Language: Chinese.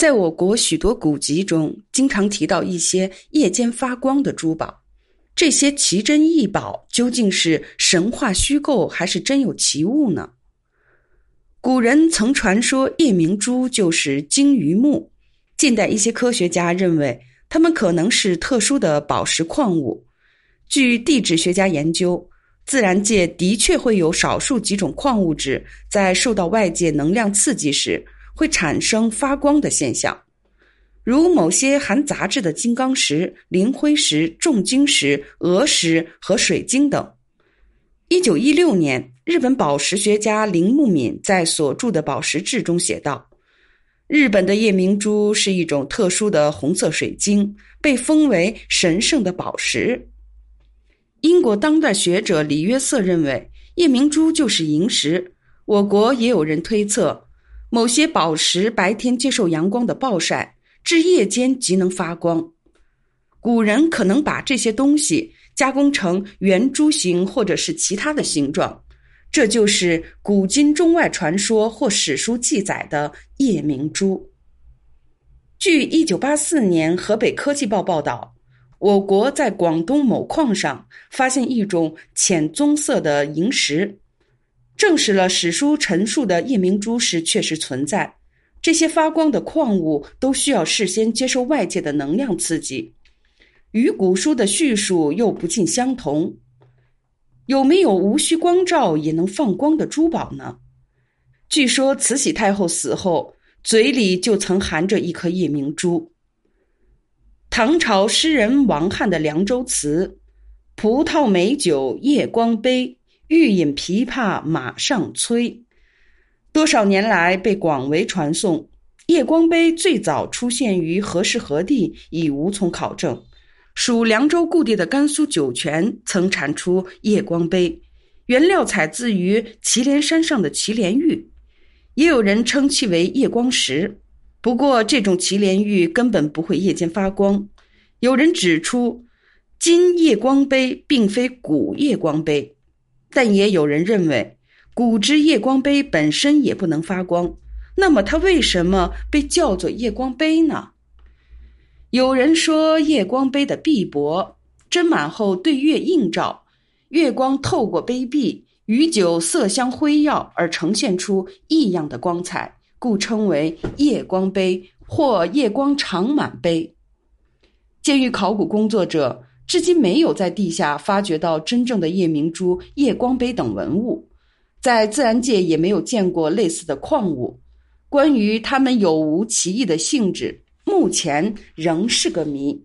在我国许多古籍中，经常提到一些夜间发光的珠宝。这些奇珍异宝究竟是神话虚构，还是真有其物呢？古人曾传说夜明珠就是鲸鱼目，近代一些科学家认为它们可能是特殊的宝石矿物。据地质学家研究，自然界的确会有少数几种矿物质在受到外界能量刺激时。会产生发光的现象，如某些含杂质的金刚石、磷灰石、重晶石、鹅石和水晶等。一九一六年，日本宝石学家铃木敏在所著的《宝石志》中写道：“日本的夜明珠是一种特殊的红色水晶，被封为神圣的宝石。”英国当代学者李约瑟认为，夜明珠就是萤石。我国也有人推测。某些宝石白天接受阳光的暴晒，至夜间即能发光。古人可能把这些东西加工成圆珠形或者是其他的形状，这就是古今中外传说或史书记载的夜明珠。据一九八四年河北科技报报道，我国在广东某矿上发现一种浅棕色的萤石。证实了史书陈述的夜明珠是确实存在。这些发光的矿物都需要事先接受外界的能量刺激，与古书的叙述又不尽相同。有没有无需光照也能放光的珠宝呢？据说慈禧太后死后嘴里就曾含着一颗夜明珠。唐朝诗人王翰的《凉州词》：“葡萄美酒夜光杯。”欲饮琵琶马上催，多少年来被广为传颂。夜光杯最早出现于何时何地已无从考证。属凉州故地的甘肃酒泉曾产出夜光杯，原料采自于祁连山上的祁连玉，也有人称其为夜光石。不过，这种祁连玉根本不会夜间发光。有人指出，今夜光杯并非古夜光杯。但也有人认为，古之夜光杯本身也不能发光，那么它为什么被叫做夜光杯呢？有人说，夜光杯的壁薄，斟满后对月映照，月光透过杯壁，与酒色相辉耀而呈现出异样的光彩，故称为夜光杯或夜光长满杯。鉴于考古工作者。至今没有在地下发掘到真正的夜明珠、夜光杯等文物，在自然界也没有见过类似的矿物。关于它们有无奇异的性质，目前仍是个谜。